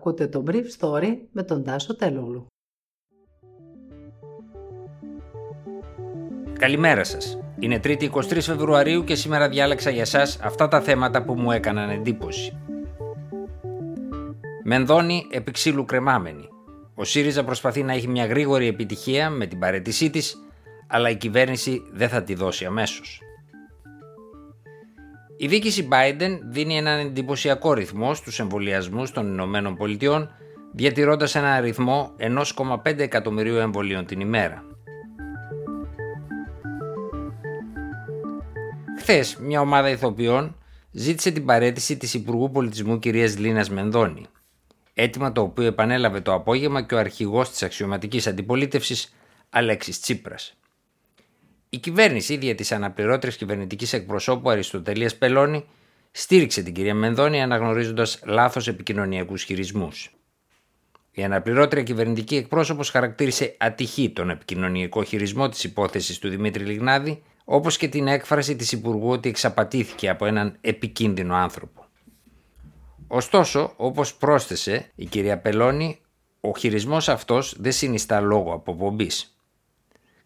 Ακούτε το Brief Story με τον Τάσο Τελούλου. Καλημέρα σας. Είναι 3η 23 Φεβρουαρίου και σήμερα διάλεξα για σας αυτά τα θέματα που μου έκαναν εντύπωση. Μενδώνη επί ξύλου κρεμάμενη. Ο ΣΥΡΙΖΑ προσπαθεί να έχει μια γρήγορη επιτυχία με την παρέτησή της, αλλά η κυβέρνηση δεν θα τη δώσει αμέσως. Η δίκηση Biden δίνει έναν εντυπωσιακό ρυθμό στους εμβολιασμούς των Ηνωμένων Πολιτειών, διατηρώντας ένα αριθμό 1,5 εκατομμυρίου εμβολίων την ημέρα. Χθες, μια ομάδα ηθοποιών ζήτησε την παρέτηση της Υπουργού Πολιτισμού κυρίας Λίνας Μενδώνη. Έτοιμα το οποίο επανέλαβε το απόγευμα και ο αρχηγός της αξιωματικής αντιπολίτευσης Αλέξης Τσίπρας. Η κυβέρνηση, ίδια της αναπληρώτριας κυβερνητικής εκπροσώπου Αριστοτελία Πελώνη, στήριξε την κυρία Μενδώνη αναγνωρίζοντας λάθος επικοινωνιακούς χειρισμούς. Η αναπληρώτρια κυβερνητική εκπρόσωπος χαρακτήρισε ατυχή τον επικοινωνιακό χειρισμό της υπόθεσης του Δημήτρη Λιγνάδη, όπως και την έκφραση της Υπουργού ότι εξαπατήθηκε από έναν επικίνδυνο άνθρωπο. Ωστόσο, όπως πρόσθεσε η κυρία Πελώνη, ο χειρισμός αυτός δεν συνιστά λόγο αποπομπής.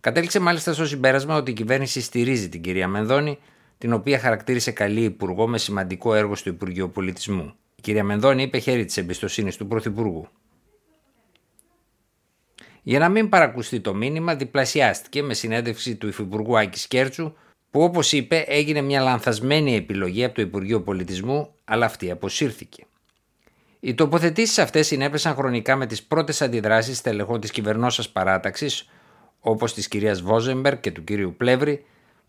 Κατέληξε μάλιστα στο συμπέρασμα ότι η κυβέρνηση στηρίζει την κυρία Μενδώνη, την οποία χαρακτήρισε καλή υπουργό με σημαντικό έργο στο Υπουργείο Πολιτισμού. Η κυρία Μενδώνη είπε χέρι της εμπιστοσύνης του Πρωθυπουργού. Για να μην παρακουστεί το μήνυμα, διπλασιάστηκε με συνέντευξη του Υφυπουργού Άκης Κέρτσου, που όπως είπε έγινε μια λανθασμένη επιλογή από το Υπουργείο Πολιτισμού, αλλά αυτή αποσύρθηκε. Οι τοποθετήσεις αυτές συνέπεσαν χρονικά με τις πρώτες αντιδράσεις στελεχών της κυβερνόσα παράταξης, όπως της κυρίας Βόζεμπερ και του κύριου Πλεύρη,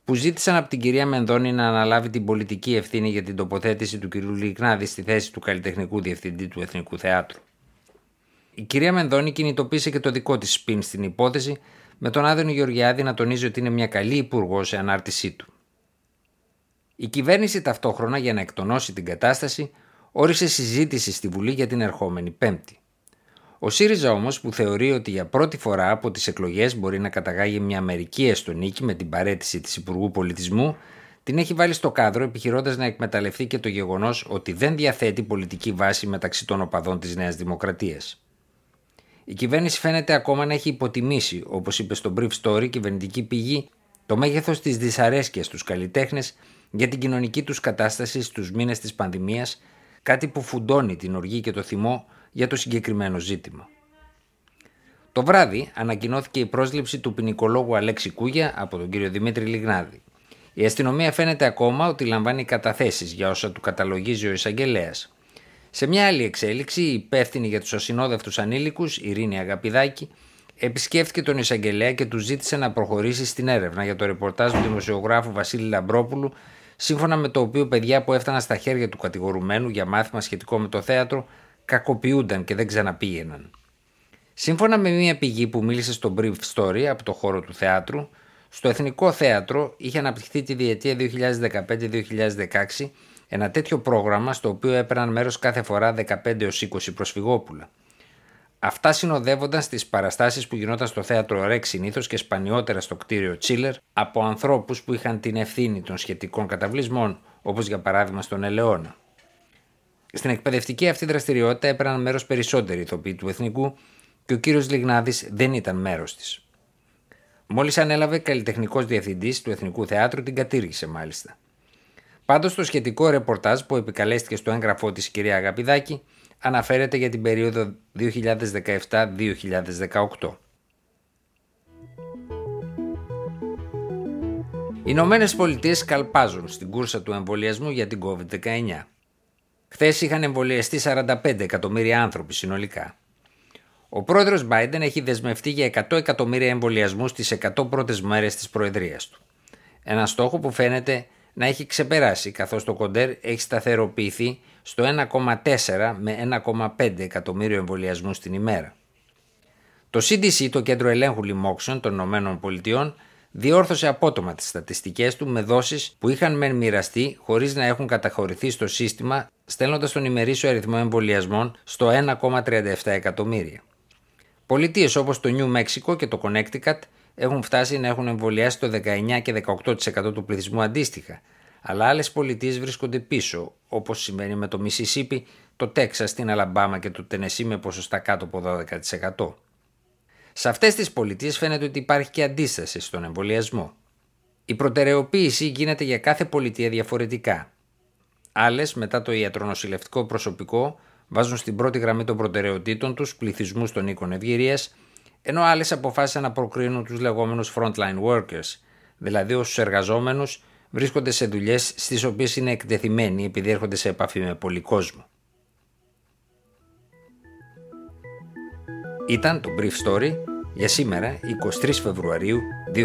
που ζήτησαν από την κυρία Μενδώνη να αναλάβει την πολιτική ευθύνη για την τοποθέτηση του κυρίου Λιγνάδη στη θέση του καλλιτεχνικού διευθυντή του Εθνικού Θεάτρου. Η κυρία Μενδώνη κινητοποίησε και το δικό της σπίν στην υπόθεση, με τον Άδωνη Γεωργιάδη να τονίζει ότι είναι μια καλή υπουργό σε ανάρτησή του. Η κυβέρνηση ταυτόχρονα για να εκτονώσει την κατάσταση όρισε συζήτηση στη Βουλή για την ερχόμενη Πέμπτη. Ο ΣΥΡΙΖΑ όμως, που θεωρεί ότι για πρώτη φορά από τις εκλογές μπορεί να καταγάγει μια μερική έστω νίκη με την παρέτηση της Υπουργού Πολιτισμού, την έχει βάλει στο κάδρο επιχειρώντας να εκμεταλλευτεί και το γεγονός ότι δεν διαθέτει πολιτική βάση μεταξύ των οπαδών της Νέας Δημοκρατίας. Η κυβέρνηση φαίνεται ακόμα να έχει υποτιμήσει, όπως είπε στο Brief Story, κυβερνητική πηγή, το μέγεθος της δυσαρέσκειας στου καλλιτέχνες για την κοινωνική τους κατάσταση στους μήνες της πανδημίας, κάτι που φουντώνει την οργή και το θυμό για το συγκεκριμένο ζήτημα. Το βράδυ ανακοινώθηκε η πρόσληψη του ποινικολόγου Αλέξη Κούγια από τον κύριο Δημήτρη Λιγνάδη. Η αστυνομία φαίνεται ακόμα ότι λαμβάνει καταθέσεις για όσα του καταλογίζει ο εισαγγελέας. Σε μια άλλη εξέλιξη, η υπεύθυνη για τους ασυνόδευτους ανήλικους, Ειρήνη Αγαπηδάκη, επισκέφθηκε τον εισαγγελέα και του ζήτησε να προχωρήσει στην έρευνα για το ρεπορτάζ του δημοσιογράφου Βασίλη Λαμπρόπουλου, σύμφωνα με το οποίο παιδιά που έφταναν στα χέρια του κατηγορουμένου για μάθημα σχετικό με το θέατρο κακοποιούνταν και δεν ξαναπήγαιναν. Σύμφωνα με μια πηγή που μίλησε στο Brief Story από το χώρο του θεάτρου, στο Εθνικό Θέατρο είχε αναπτυχθεί τη διετία 2015-2016 ένα τέτοιο πρόγραμμα στο οποίο έπαιρναν μέρος κάθε φορά 15 20 προσφυγόπουλα. Αυτά συνοδεύονταν στις παραστάσεις που γινόταν στο θέατρο Ρεξ συνήθως και σπανιότερα στο κτίριο Τσίλερ από ανθρώπους που είχαν την ευθύνη των σχετικών καταβλισμών, όπως για παράδειγμα στον Ελαιώνα. Στην εκπαιδευτική αυτή δραστηριότητα έπαιρναν μέρος περισσότεροι ηθοποιοί του Εθνικού και ο κύριος Λιγνάδης δεν ήταν μέρος της. Μόλις ανέλαβε καλλιτεχνικός διευθυντής του Εθνικού Θεάτρου, την κατήργησε μάλιστα. Πάντως το σχετικό ρεπορτάζ που επικαλέστηκε στο έγγραφό της κυρία Αγαπηδάκη αναφέρεται για την περίοδο 2017-2018. Οι Ηνωμένες Πολιτείες καλπάζουν στην κούρσα του εμβολιασμού για την COVID-19. Χθες είχαν εμβολιαστεί 45 εκατομμύρια άνθρωποι συνολικά. Ο πρόεδρος Biden έχει δεσμευτεί για 100 εκατομμύρια εμβολιασμούς στις 100 πρώτες μέρες της προεδρίας του. Ένα στόχο που φαίνεται να έχει ξεπεράσει καθώς το κοντέρ έχει σταθεροποιηθεί στο 1,4 με 1,5 εκατομμύριο εμβολιασμούς την ημέρα. Το CDC, το Κέντρο Ελέγχου Λοιμόξεων των ΗΠΑ, διόρθωσε απότομα τις στατιστικές του με δόσεις που είχαν μεν μοιραστεί χωρίς να έχουν καταχωρηθεί στο σύστημα στέλνοντας τον ημερήσιο αριθμό εμβολιασμών στο 1,37 εκατομμύρια. Πολιτείες όπως το Νιου Μέξικο και το Connecticut έχουν φτάσει να έχουν εμβολιάσει το 19 και 18% του πληθυσμού αντίστοιχα, αλλά άλλες πολιτείες βρίσκονται πίσω, όπως συμβαίνει με το Mississippi, το Τέξας, την Αλαμπάμα και το Τενεσί με ποσοστά κάτω από 12%. Σε αυτές τις πολιτείες φαίνεται ότι υπάρχει και αντίσταση στον εμβολιασμό. Η προτεραιοποίηση γίνεται για κάθε πολιτεία διαφορετικά. Άλλες, μετά το ιατρονοσηλευτικό προσωπικό, βάζουν στην πρώτη γραμμή των προτεραιοτήτων τους πληθυσμούς των οίκων ευγυρίας, ενώ άλλες αποφάσισαν να προκρίνουν τους λεγόμενους frontline workers, δηλαδή όσους εργαζόμενους βρίσκονται σε δουλειές στις οποίες είναι εκτεθειμένοι επειδή έρχονται σε επαφή με πολύ κόσμο. Ήταν το Brief Story για σήμερα 23 Φεβρουαρίου 2021.